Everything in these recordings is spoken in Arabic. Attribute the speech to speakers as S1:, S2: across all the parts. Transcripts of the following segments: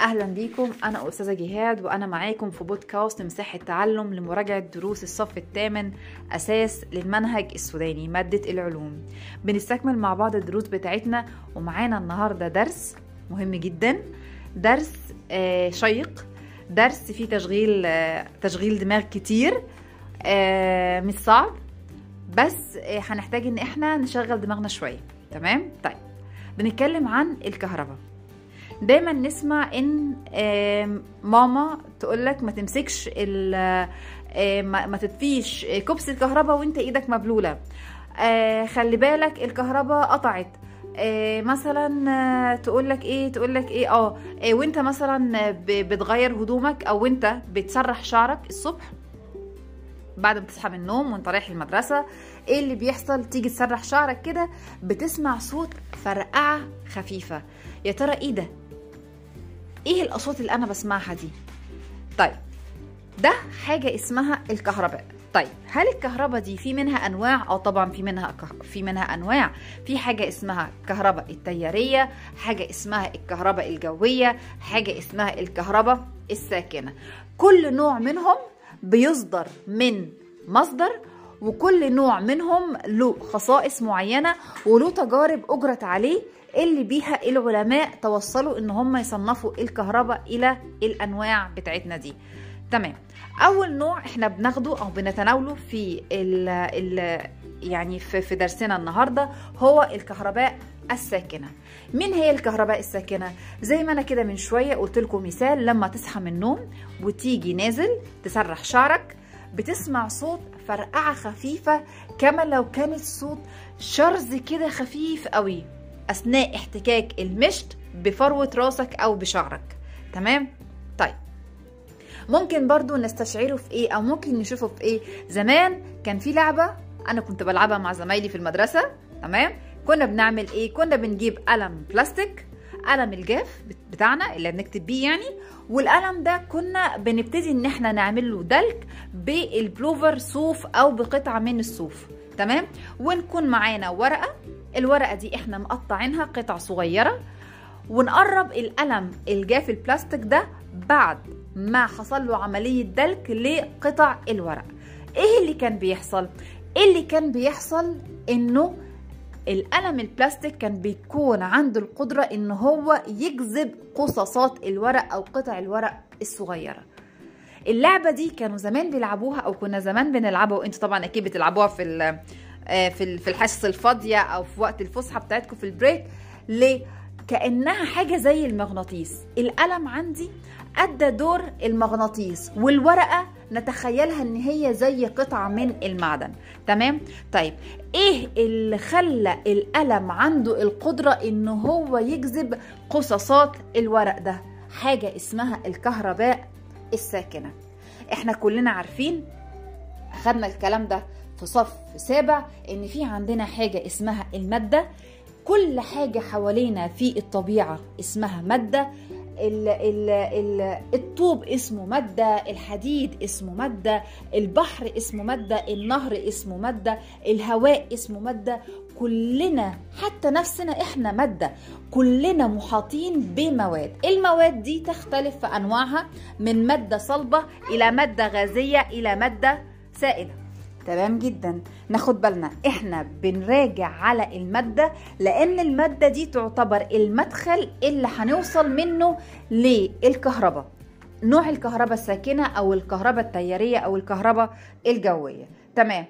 S1: أهلا بيكم. أنا أستاذة جهاد وأنا معاكم في بودكاست مساحة تعلم لمراجعة دروس الصف الثامن أساس للمنهج السوداني مادة العلوم. بنستكمل مع بعض الدروس بتاعتنا ومعانا النهارده درس مهم جدا. درس آه، شيق. درس فيه تشغيل آه، تشغيل دماغ كتير آه، مش صعب. بس هنحتاج إن إحنا نشغل دماغنا شوية. تمام؟ طيب. بنتكلم عن الكهرباء. دايما نسمع إن ماما تقولك ما تمسكش ما تطفيش كبس الكهرباء وإنت إيدك مبلولة. آه، خلي بالك الكهرباء قطعت. آه، مثلا آه، تقولك إيه تقولك إيه آه وإنت مثلا بتغير هدومك أو انت بتسرح شعرك الصبح بعد ما تصحى من النوم وإنت رايح المدرسة إيه اللي بيحصل؟ تيجي تسرح شعرك كده بتسمع صوت فرقعة خفيفة. يا ترى إيه ده؟ إيه الأصوات اللي أنا بسمعها دي؟ طيب ده حاجة اسمها الكهرباء. طيب هل الكهرباء دي في منها أنواع؟ آه طبعا في منها في منها أنواع. في حاجة اسمها الكهرباء التيارية حاجة اسمها الكهرباء الجوية حاجة اسمها الكهرباء الساكنة. كل نوع منهم بيصدر من مصدر وكل نوع منهم له خصائص معينة وله تجارب أجرت عليه اللي بيها العلماء توصلوا إن هم يصنفوا الكهرباء إلى الأنواع بتاعتنا دي. تمام. أول نوع إحنا بناخده أو بنتناوله في ال ال يعني في في درسنا النهارده هو الكهرباء الساكنة. مين هي الكهرباء الساكنة؟ زي ما أنا كده من شوية قلت لكم مثال لما تصحى من النوم وتيجي نازل تسرح شعرك بتسمع صوت فرقعة خفيفة كما لو كانت صوت شرز كده خفيف قوي. أثناء احتكاك المشط بفروة راسك أو بشعرك. تمام؟ طيب. ممكن برضو نستشعره في إيه أو ممكن نشوفه في إيه؟ زمان كان في لعبة أنا كنت بلعبها مع زمايلي في المدرسة. تمام؟ كنا بنعمل إيه؟ كنا بنجيب قلم بلاستيك قلم الجاف بتاعنا اللي بنكتب بيه يعني والقلم ده كنا بنبتدي إن إحنا نعمل له دلك بالبلوفر صوف أو بقطعة من الصوف. تمام؟ ونكون معانا ورقة الورقة دي إحنا مقطعينها قطع صغيرة ونقرب القلم الجاف البلاستيك ده بعد ما حصل له عملية دلك لقطع الورق. إيه اللي كان بيحصل؟ اللي كان بيحصل؟ إنه القلم البلاستيك كان بيكون عنده القدرة إن هو يجذب قصاصات الورق أو قطع الورق الصغيرة. اللعبة دي كانوا زمان بيلعبوها أو كنا زمان بنلعبها وأنتوا طبعا أكيد بتلعبوها في في ال- في الحصص الفاضية أو في وقت الفسحة بتاعتكم في البريك ليه كأنها حاجة زي المغناطيس. القلم عندي أدى دور المغناطيس والورقة نتخيلها إن هي زي قطعة من المعدن. تمام؟ طيب إيه اللي خلى القلم عنده القدرة إن هو يجذب قصاصات الورق ده؟ حاجة اسمها الكهرباء الساكنة. إحنا كلنا عارفين خدنا الكلام ده في صف سابع إن في عندنا حاجة اسمها المادة. كل حاجة حوالينا في الطبيعة اسمها مادة. ال ال ال الطوب اسمه مادة الحديد اسمه مادة البحر اسمه مادة النهر اسمه مادة الهواء اسمه مادة. كلنا حتى نفسنا إحنا مادة. كلنا محاطين بمواد. المواد دي تختلف في أنواعها من مادة صلبة إلى مادة غازية إلى مادة سائلة. تمام جدا. ناخد بالنا إحنا بنراجع على المادة لأن المادة دي تعتبر المدخل اللي هنوصل منه للكهرباء. نوع الكهرباء الساكنة أو الكهرباء التيارية أو الكهرباء الجوية. تمام.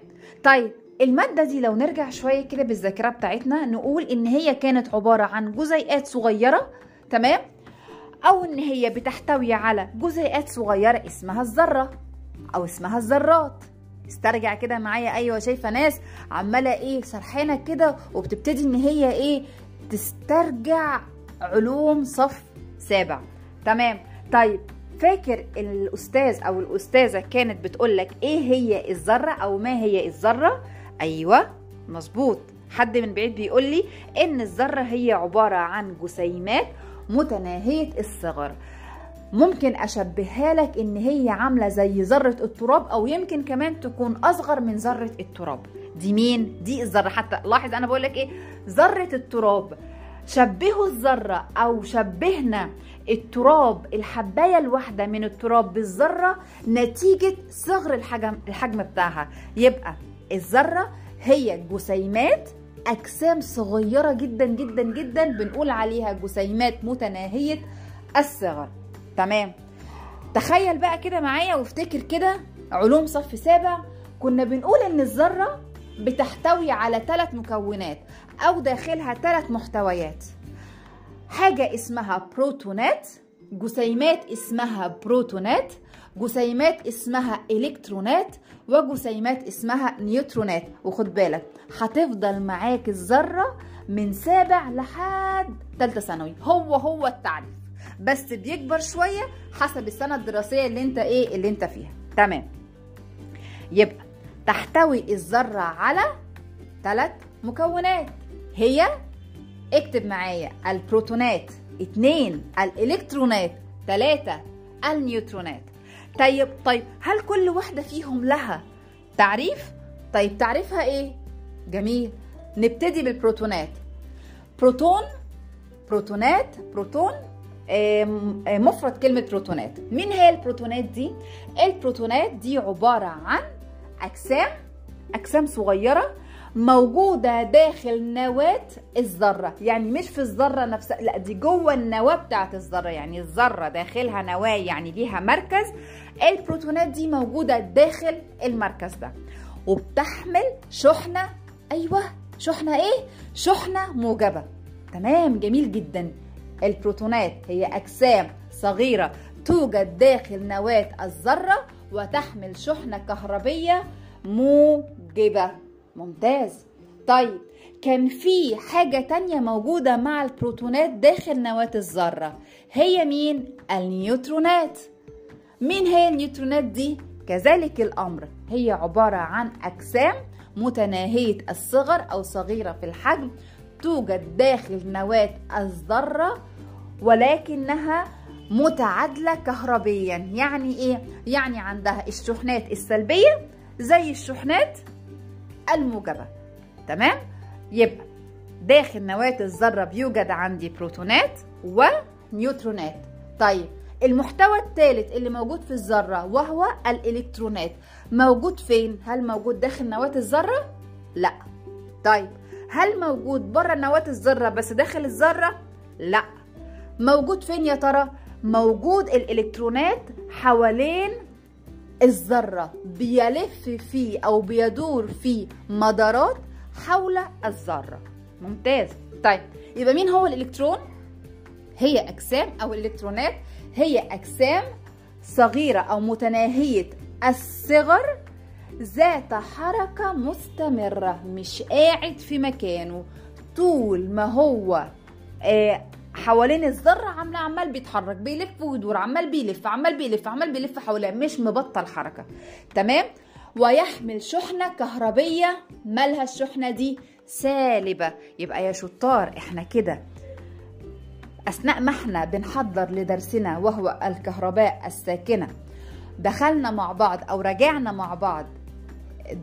S1: طيب المادة دي لو نرجع شوية كده بالذاكرة بتاعتنا نقول إن هي كانت عبارة عن جزيئات صغيرة تمام؟ أو إن هي بتحتوي على جزيئات صغيرة اسمها الذرة أو اسمها الذرات. استرجع كده معايا. أيوه شايفة ناس عمالة إيه سرحانة كده وبتبتدي إن هي إيه تسترجع علوم صف سابع. تمام. طيب فاكر الأستاذ أو الأستاذة كانت بتقولك إيه هي الذرة أو ما هي الذرة؟ أيوه مظبوط. حد من بعيد بيقول لي إن الذرة هي عبارة عن جسيمات متناهية الصغر. ممكن أشبهها لك إن هي عاملة زي ذرة التراب أو يمكن كمان تكون أصغر من ذرة التراب. دي مين؟ دي الذرة. حتى لاحظ أنا بقول لك إيه؟ ذرة التراب. شبهوا الذرة أو شبهنا التراب الحباية الواحدة من التراب بالذرة نتيجة صغر الحجم الحجم بتاعها. يبقى الذرة هي جسيمات أجسام صغيرة جدا جدا جدا بنقول عليها جسيمات متناهية الصغر. تمام. تخيل بقى كده معايا وافتكر كده علوم صف سابع. كنا بنقول إن الذرة بتحتوي على ثلاث مكونات أو داخلها ثلاث محتويات. حاجة اسمها بروتونات جسيمات اسمها بروتونات جسيمات اسمها إلكترونات وجسيمات اسمها نيوترونات. وخد بالك هتفضل معاك الذرة من سابع لحد تالتة ثانوي. هو هو التعريف. بس بيكبر شوية حسب السنة الدراسية اللي انت إيه اللي انت فيها. تمام. يبقى تحتوي الذرة على ثلاث مكونات. هي اكتب معايا البروتونات اتنين الالكترونات تلاتة النيوترونات. طيب طيب هل كل واحدة فيهم لها تعريف؟ طيب تعريفها إيه؟ جميل. نبتدي بالبروتونات. بروتون بروتونات بروتون مفرد كلمة بروتونات. مين هي البروتونات دي؟ البروتونات دي عبارة عن أجسام أجسام صغيرة موجودة داخل نواة الذرة. يعني مش في الذرة نفسها لا دي جوه النواة بتاعت الذرة. يعني الذرة داخلها نواة يعني ليها مركز. البروتونات دي موجودة داخل المركز ده. وبتحمل شحنة أيوة شحنة إيه؟ شحنة موجبة. تمام جميل جدا. البروتونات هي أجسام صغيرة توجد داخل نواة الذرة وتحمل شحنة كهربية موجبة ممتاز طيب كان في حاجة تانية موجودة مع البروتونات داخل نواة الذرة هي مين؟ النيوترونات مين هي النيوترونات دي؟ كذلك الأمر هي عبارة عن أجسام متناهية الصغر أو صغيرة في الحجم توجد داخل نواة الذرة ولكنها متعادلة كهربيا يعني إيه؟ يعني عندها الشحنات السلبية زي الشحنات الموجبة تمام؟ يبقى داخل نواة الذرة بيوجد عندي بروتونات ونيوترونات طيب المحتوى الثالث اللي موجود في الذرة وهو الإلكترونات موجود فين؟ هل موجود داخل نواة الذرة؟ لا طيب هل موجود بره نواة الذرة بس داخل الذرة؟ لا موجود فين يا ترى؟ موجود الإلكترونات حوالين الذرة بيلف فيه أو بيدور في مدارات حول الذرة ممتاز طيب يبقى مين هو الإلكترون؟ هي أجسام أو الإلكترونات هي أجسام صغيرة أو متناهية الصغر ذات حركة مستمرة مش قاعد في مكانه. طول ما هو آه حوالين الذرة عمال عمال بيتحرك بيلف ويدور عمال بيلف عمال بيلف عمال بيلف حواليه مش مبطل حركة. تمام؟ ويحمل شحنة كهربية. مالها الشحنة دي؟ سالبة. يبقى يا شطار إحنا كده أثناء ما إحنا بنحضر لدرسنا وهو الكهرباء الساكنة دخلنا مع بعض أو راجعنا مع بعض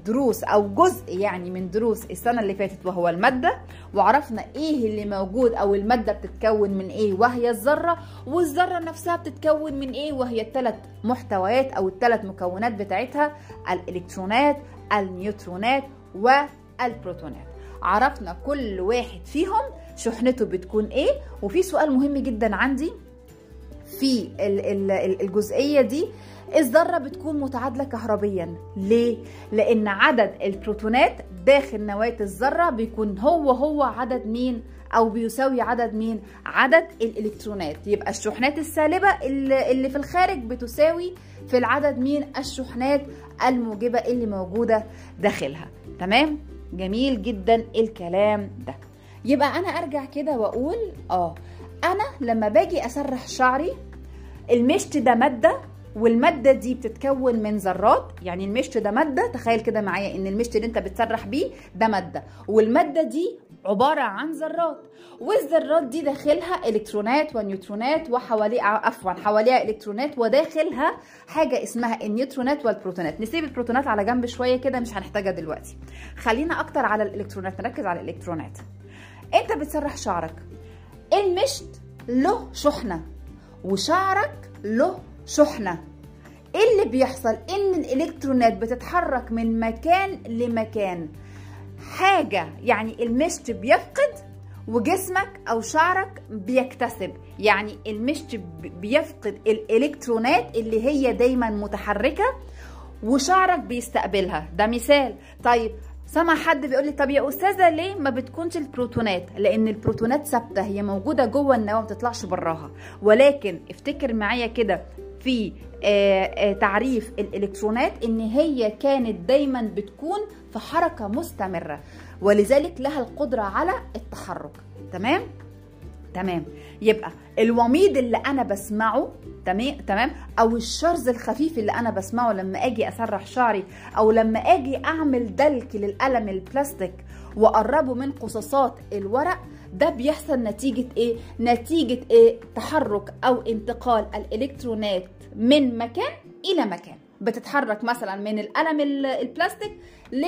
S1: دروس أو جزء يعني من دروس السنة اللي فاتت وهو المادة وعرفنا إيه اللي موجود أو المادة بتتكون من إيه وهي الذرة والذرة نفسها بتتكون من إيه وهي الثلاث محتويات أو الثلاث مكونات بتاعتها الإلكترونات النيوترونات والبروتونات. عرفنا كل واحد فيهم شحنته بتكون إيه. وفي سؤال مهم جدا عندي في الجزئية دي الذرة بتكون متعادلة كهربيا ليه؟ لأن عدد البروتونات داخل نواة الذرة بيكون هو هو عدد مين؟ أو بيساوي عدد مين؟ عدد الإلكترونات يبقى الشحنات السالبة اللي في الخارج بتساوي في العدد مين؟ الشحنات الموجبة اللي موجودة داخلها تمام؟ جميل جدا الكلام ده يبقى أنا أرجع كده وأقول آه أنا لما باجي أسرح شعري المشط ده مادة والمادة دي بتتكون من ذرات يعني المشط ده مادة تخيل كده معايا إن المشط اللي أنت بتسرح بيه ده مادة. والمادة دي عبارة عن ذرات والذرات دي داخلها إلكترونات ونيوترونات وحواليها عفوا حواليها إلكترونات وداخلها حاجة اسمها النيوترونات والبروتونات. نسيب البروتونات على جنب شوية كده مش هنحتاجها دلوقتي. خلينا أكتر على الإلكترونات نركز على الإلكترونات. أنت بتسرح شعرك. المشط له شحنة وشعرك له شحنة. إيه اللي بيحصل؟ إن الإلكترونات بتتحرك من مكان لمكان. حاجة يعني المشط بيفقد وجسمك أو شعرك بيكتسب. يعني المشط بيفقد الإلكترونات اللي هي دايما متحركة وشعرك بيستقبلها. ده مثال. طيب سمع حد بيقول لي طب يا أستاذة ليه ما بتكونش البروتونات؟ لأن البروتونات ثابتة هي موجودة جوه النواه ما بتطلعش براها. ولكن افتكر معايا كده في آه آه تعريف الإلكترونات إن هي كانت دايما بتكون في حركة مستمرة ولذلك لها القدرة على التحرك تمام تمام يبقى الوميض اللي أنا بسمعه تمام تمام أو الشرز الخفيف اللي أنا بسمعه لما أجي أسرح شعري أو لما أجي أعمل دلك للقلم البلاستيك وأقربه من قصاصات الورق ده بيحصل نتيجة إيه؟ نتيجة إيه؟ تحرك أو انتقال الإلكترونات من مكان إلى مكان. بتتحرك مثلا من القلم البلاستيك ل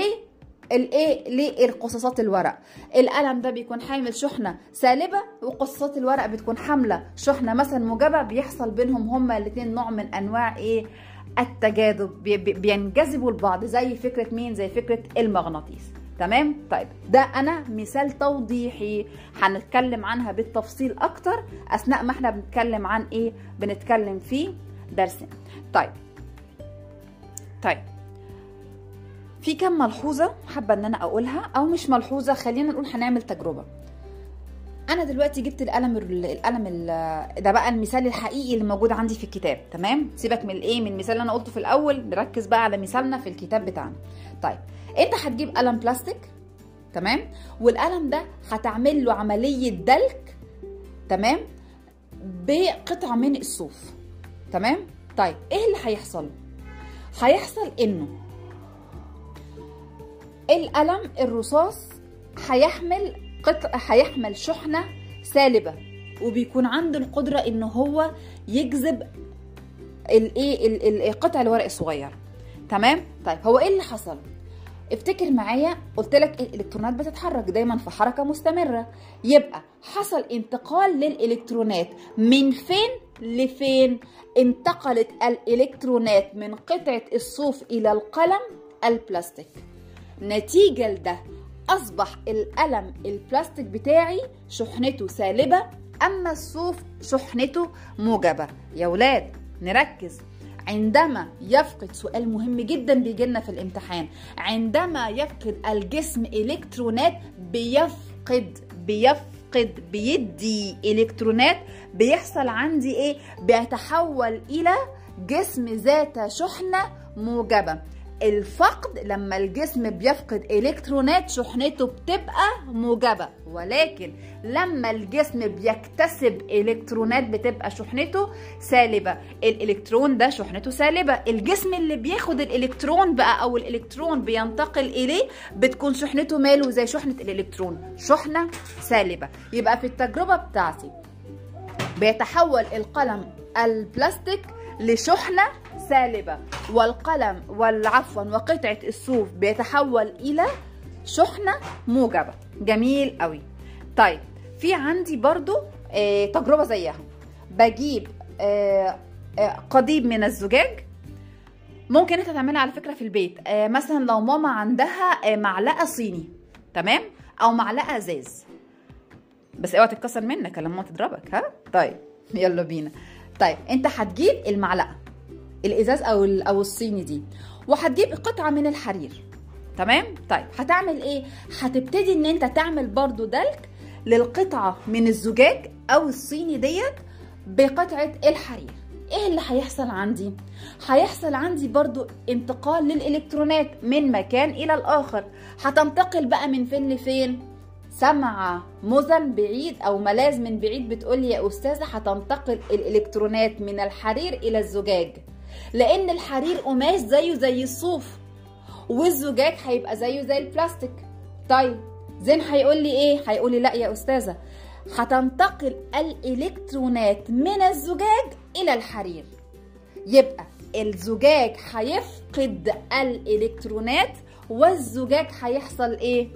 S1: الايه للقصاصات الورق. القلم ده بيكون حامل شحنة سالبة وقصاصات الورق بتكون حاملة شحنة مثلا موجبه بيحصل بينهم هما الاثنين نوع من أنواع إيه التجاذب. بينجذبوا لبعض زي فكرة مين؟ زي فكرة المغناطيس. تمام؟ طيب ده أنا مثال توضيحي. هنتكلم عنها بالتفصيل أكتر أثناء ما إحنا بنتكلم عن إيه بنتكلم في درسنا طيب. طيب. في كم ملحوظة حابة إن أنا أقولها أو مش ملحوظة؟ خلينا نقول هنعمل تجربة. أنا دلوقتي جبت القلم القلم ده بقى المثال الحقيقي اللي موجود عندي في الكتاب تمام؟ سيبك من الإيه من المثال اللي أنا قلته في الأول نركز بقى على مثالنا في الكتاب بتاعنا. طيب. أنت هتجيب قلم بلاستيك تمام؟ والقلم ده هتعمل له عملية دلك تمام؟ بقطعه من الصوف. تمام؟ طيب إيه اللي هيحصل؟ هيحصل إنه القلم الرصاص هيحمل قطع هيحمل شحنة سالبة وبيكون عنده القدرة إن هو يجذب الايه قطع الورق الصغير. تمام؟ طيب هو إيه اللي حصل؟ افتكر معايا قلت لك الإلكترونات بتتحرك دايما في حركة مستمرة. يبقى حصل انتقال للإلكترونات. من فين لفين انتقلت الإلكترونات من قطعة الصوف إلى القلم؟ البلاستيك. نتيجة لده أصبح القلم البلاستيك بتاعي شحنته سالبة أما الصوف شحنته موجبة. يا ولاد نركز. عندما يفقد سؤال مهم جدا بيجي في الامتحان. عندما يفقد الجسم إلكترونات بيفقد بيفقد بيدي إلكترونات بيحصل عندي إيه؟ بيتحول إلى جسم ذات شحنة موجبة. الفقد لما الجسم بيفقد إلكترونات شحنته بتبقى موجبة. ولكن لما الجسم بيكتسب إلكترونات بتبقى شحنته سالبة. الإلكترون ده شحنته سالبة. الجسم اللي بياخد الإلكترون بقى أو الإلكترون بينتقل إليه بتكون شحنته ماله زي شحنة الإلكترون. شحنة سالبة. يبقى في التجربة بتاعتي بيتحول القلم البلاستيك لشحنة سالبه والقلم والعفوا وقطعة الصوف بيتحول إلى شحنة موجبة. جميل قوي طيب في عندي برضو آه تجربة زيها. بجيب آه آه قضيب من الزجاج. ممكن أنت تعملها على فكرة في البيت. مثلا لو ماما عندها معلقة صيني تمام؟ أو معلقة أزاز. بس اوعى تتكسر منك لما تضربك ها؟ طيب يلا بينا. طيب أنت هتجيب المعلقة. الإزاز أو أو الصيني دي. وهتجيب قطعة من الحرير. تمام؟ طيب هتعمل إيه؟ هتبتدي إن أنت تعمل برضو دلك للقطعة من الزجاج أو الصيني ديت بقطعة الحرير. إيه اللي هيحصل عندي؟ هيحصل عندي برضو انتقال للإلكترونات من مكان إلى الآخر. هتنتقل بقى من فين لفين؟ سمع مزن بعيد أو ملاذ من بعيد بتقول لي يا أستاذة هتنتقل الإلكترونات من الحرير إلى الزجاج. لأن الحرير قماش زيه زي الصوف والزجاج هيبقى زيه زي البلاستيك. طيب زين هيقول لي إيه؟ هيقول لي لا يا أستاذة هتنتقل الإلكترونات من الزجاج إلى الحرير. يبقى الزجاج هيفقد الإلكترونات والزجاج هيحصل إيه؟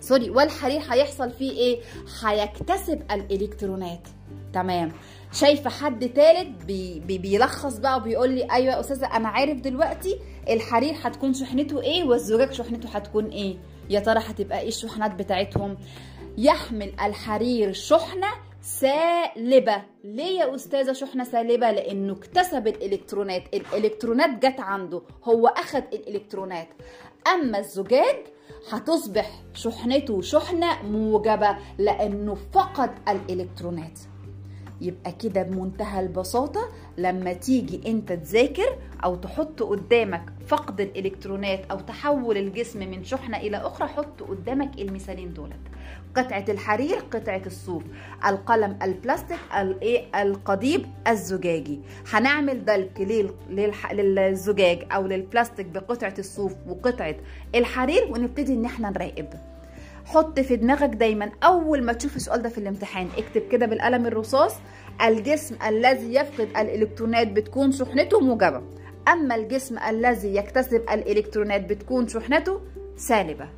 S1: سوري والحرير هيحصل فيه إيه؟ هيكتسب الإلكترونات. تمام. شايفة حد تالت بي بي بيلخص بقى وبيقول لي أيوه يا أستاذة أنا عارف دلوقتي الحرير هتكون شحنته إيه والزجاج شحنته هتكون إيه. يا ترى هتبقى إيه الشحنات بتاعتهم؟ يحمل الحرير شحنة سالبة. ليه يا أستاذة شحنة سالبة؟ لأنه اكتسب الإلكترونات. الإلكترونات جت عنده. هو اخذ الإلكترونات. أما الزجاج هتصبح شحنته شحنة موجبة لأنه فقد الإلكترونات. يبقى كده بمنتهى البساطة. لما تيجي انت تذاكر أو تحط قدامك فقد الإلكترونات أو تحول الجسم من شحنة إلى أخرى حط قدامك المثالين دولت. قطعة الحرير قطعة الصوف القلم البلاستيك القضيب الزجاجي. هنعمل دلك. للزجاج أو للبلاستيك بقطعة الصوف وقطعة الحرير ونبتدي إن إحنا نراقب. حط في دماغك دايما أول ما تشوف السؤال ده في الامتحان اكتب كده بالقلم الرصاص الجسم الذي يفقد الإلكترونات بتكون شحنته موجبة. أما الجسم الذي يكتسب الإلكترونات بتكون شحنته سالبة.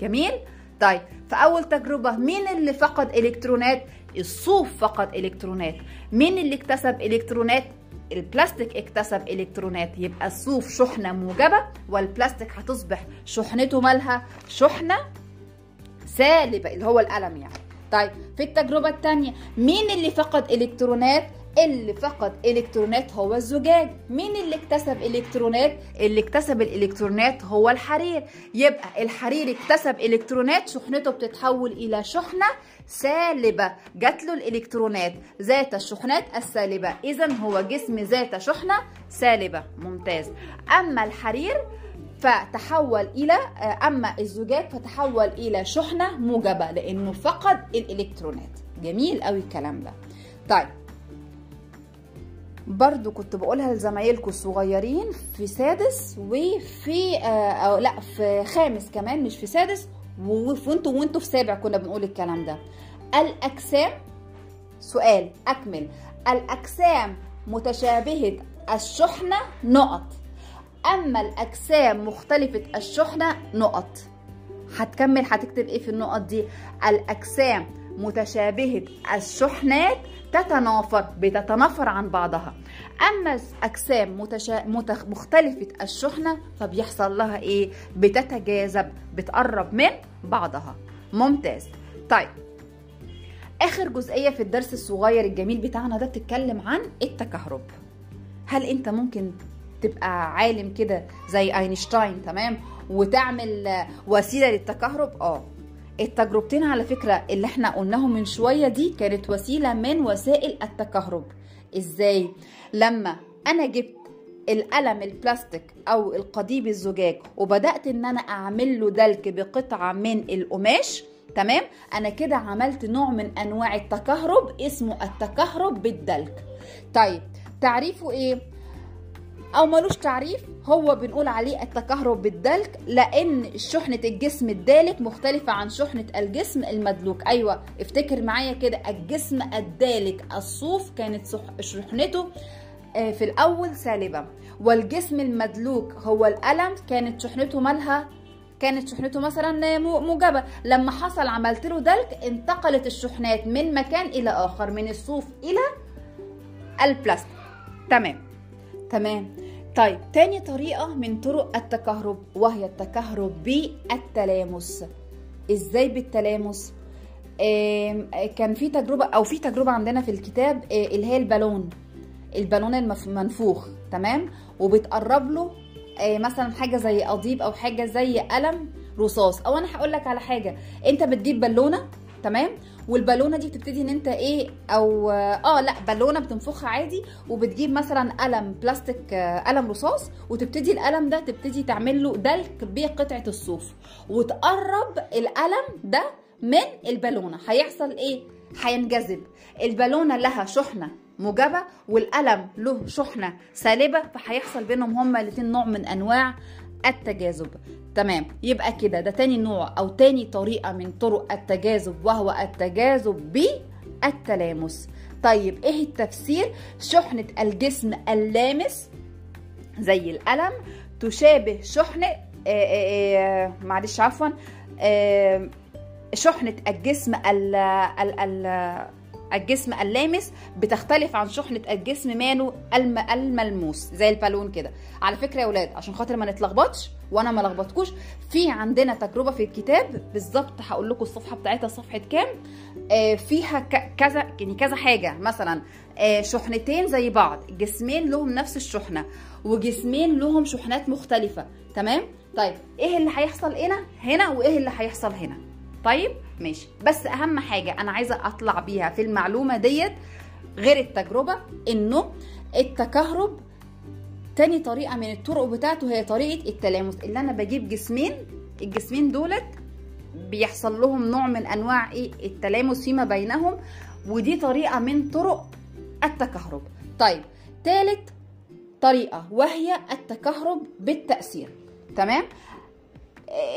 S1: جميل؟ طيب في اول تجربة مين اللي فقد إلكترونات؟ الصوف فقد إلكترونات. مين اللي اكتسب إلكترونات؟ البلاستيك اكتسب إلكترونات. يبقى الصوف شحنة موجبة والبلاستيك هتصبح شحنته مالها؟ شحنة سالبة اللي هو القلم يعني. طيب في التجربة الثانية مين اللي فقد إلكترونات؟ اللي فقد إلكترونات هو الزجاج. مين اللي اكتسب إلكترونات؟ اللي اكتسب الإلكترونات هو الحرير. يبقى الحرير اكتسب إلكترونات شحنته بتتحول إلى شحنة سالبة. جات له الإلكترونات ذات الشحنات السالبة. إذا هو جسم ذات شحنة سالبة. ممتاز. أما الحرير فتحول إلى أما الزجاج فتحول إلى شحنة موجبة لأنه فقد الإلكترونات. جميل قوي الكلام ده. طيب. برضو كنت بقولها لزمايلكم الصغيرين في سادس وفي آه أو لا في خامس كمان مش في سادس وانتوا وانتوا في سابع كنا بنقول الكلام ده. الأجسام سؤال أكمل. الأجسام متشابهة الشحنة نقط. أما الأجسام مختلفة الشحنة نقط. هتكمل هتكتب إيه في النقط دي؟ الأجسام متشابهة الشحنات تتنافر بتتنافر عن بعضها. أما اجسام متشا... متخ... مختلفة الشحنة فبيحصل لها إيه؟ بتتجاذب بتقرب من بعضها. ممتاز. طيب. آخر جزئية في الدرس الصغير الجميل بتاعنا ده بتتكلم عن التكهرب. هل أنت ممكن تبقى عالم كده زي اينشتاين تمام؟ وتعمل وسيلة للتكهرب؟ آه. التجربتين على فكرة اللي إحنا قلناهم من شوية دي كانت وسيلة من وسائل التكهرب. إزاي؟ لما أنا جبت القلم البلاستيك أو القضيب الزجاج وبدأت إن أنا أعمل له دلك بقطعة من القماش تمام؟ أنا كده عملت نوع من أنواع التكهرب اسمه التكهرب بالدلك. طيب تعريفه إيه؟ أو ملوش تعريف هو بنقول عليه التكهرب بالدلك لأن شحنة الجسم الدالك مختلفة عن شحنة الجسم المدلوك. أيوه افتكر معايا كده الجسم الدالك الصوف كانت شحنته في الأول سالبة والجسم المدلوك هو القلم كانت شحنته مالها؟ كانت شحنته مثلا موجبة. لما حصل عملت له دلك انتقلت الشحنات من مكان إلى آخر من الصوف إلى البلاستيك. تمام. تمام. طيب تاني طريقة من طرق التكهرب وهي التكهرب بالتلامس. إزاي بالتلامس؟ كان في تجربة أو في تجربة عندنا في الكتاب اللي هي البالون. البالون المنفوخ تمام؟ وبتقرب له مثلا حاجة زي قضيب أو حاجة زي قلم رصاص. أو أنا هقول لك على حاجة. أنت بتجيب بالونة تمام؟ والبالونة دي بتبتدي ان انت إيه أو آه لا بالونة بتنفخها عادي وبتجيب مثلا قلم بلاستيك قلم رصاص وتبتدي القلم ده تبتدي تعمل له دلك بقطعه الصوف وتقرب القلم ده من البالونة. هيحصل إيه؟ هينجذب. البالونة لها شحنة موجبة والقلم له شحنة سالبة فهيحصل بينهم هما الاتنين نوع من أنواع التجاذب. تمام. يبقى كده ده تاني نوع أو تاني طريقة من طرق التجاذب وهو التجاذب بالتلامس. طيب إيه التفسير؟ شحنة الجسم اللامس زي القلم تشابه شحنة آآ آآ معلش عفوا شحنة الجسم ال ال ال الجسم اللامس بتختلف عن شحنة الجسم ماله الم الملموس زي البالون كده. على فكرة يا ولاد عشان خاطر ما نتلخبطش وأنا ما لخبطكوش في عندنا تجربة في الكتاب بالظبط هقول لكم الصفحة بتاعتها صفحة كام؟ آه فيها كذا يعني كذا حاجة. مثلا آه شحنتين زي بعض جسمين لهم نفس الشحنة وجسمين لهم شحنات مختلفة تمام؟ طيب إيه اللي هيحصل هنا؟ هنا وإيه اللي هيحصل هنا؟ طيب ماشي. بس أهم حاجة أنا عايزة أطلع بيها في المعلومة ديت غير التجربة إنه التكهرب تاني طريقة من الطرق بتاعته هي طريقة التلامس اللي أنا بجيب جسمين الجسمين دولت بيحصل لهم نوع من أنواع إيه؟ التلامس فيما بينهم ودي طريقة من طرق التكهرب. طيب تالت طريقة وهي التكهرب بالتأثير تمام؟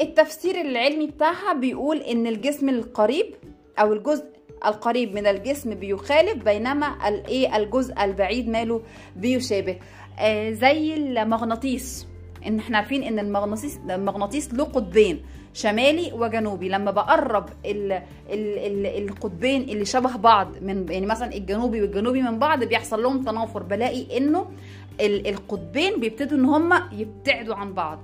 S1: التفسير العلمي بتاعها بيقول إن الجسم القريب أو الجزء القريب من الجسم بيخالف بينما الايه الجزء البعيد ماله بيشابه. آه زي المغناطيس. إن إحنا عارفين إن المغناطيس المغناطيس له قطبين شمالي وجنوبي. لما بقرب ال ال ال القطبين اللي شبه بعض من يعني مثلا الجنوبي والجنوبي من بعض بيحصل لهم تنافر. بلاقي إنه ال- القطبين بيبتدوا إن هم يبتعدوا عن بعض.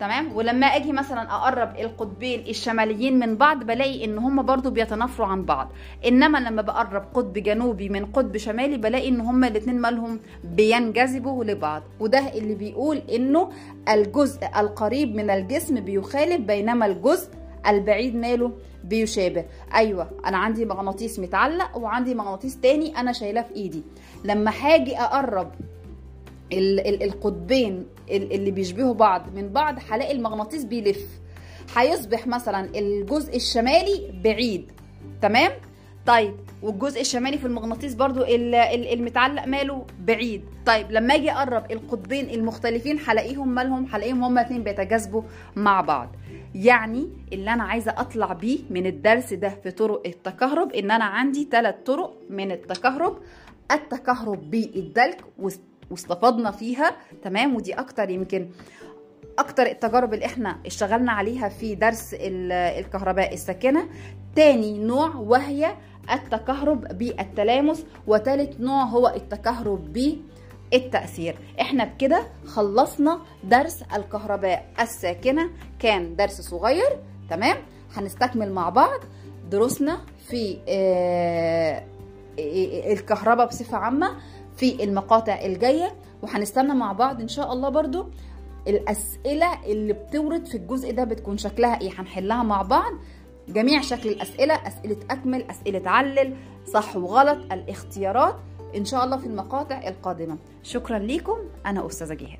S1: تمام؟ ولما أجي مثلا أقرب القطبين الشماليين من بعض بلاقي إن هم برضو بيتنافروا عن بعض. إنما لما بقرب قطب جنوبي من قطب شمالي بلاقي إن هم الاتنين مالهم بينجذبوا لبعض. وده اللي بيقول إنه الجزء القريب من الجسم بيخالف بينما الجزء البعيد ماله بيشابه. أيوه أنا عندي مغناطيس متعلق وعندي مغناطيس تاني أنا شايلاه في إيدي. لما هاجي أقرب القطبين ال- اللي بيشبهوا بعض من بعض هلاقي المغناطيس بيلف. هيصبح مثلا الجزء الشمالي بعيد. تمام؟ طيب والجزء الشمالي في المغناطيس برضو ال- ال- المتعلق ماله بعيد. طيب لما أجي أقرب القطبين المختلفين هلاقيهم مالهم؟ هلاقيهم هما اتنين بيتجاذبوا مع بعض. يعني اللي أنا عايزة أطلع بيه من الدرس ده في طرق التكهرب إن أنا عندي ثلاث طرق من التكهرب. التكهرب بالدلك واست- واستفدنا فيها تمام؟ ودي أكتر يمكن أكتر التجارب اللي إحنا اشتغلنا عليها في درس ال- الكهرباء الساكنة. تاني نوع وهي التكهرب بالتلامس وتالت نوع هو التكهرب بالتأثير. إحنا بكده خلصنا درس الكهرباء الساكنة كان درس صغير تمام؟ هنستكمل مع بعض دروسنا في آه، الكهرباء بصفة عامة. في المقاطع الجاية وهنستنى مع بعض إن شاء الله برضو الأسئلة اللي بتورد في الجزء ده بتكون شكلها إيه هنحلها مع بعض. جميع شكل الأسئلة أسئلة أكمل أسئلة علل صح وغلط الاختيارات إن شاء الله في المقاطع القادمة. شكرا ليكم أنا أستاذة جهاد.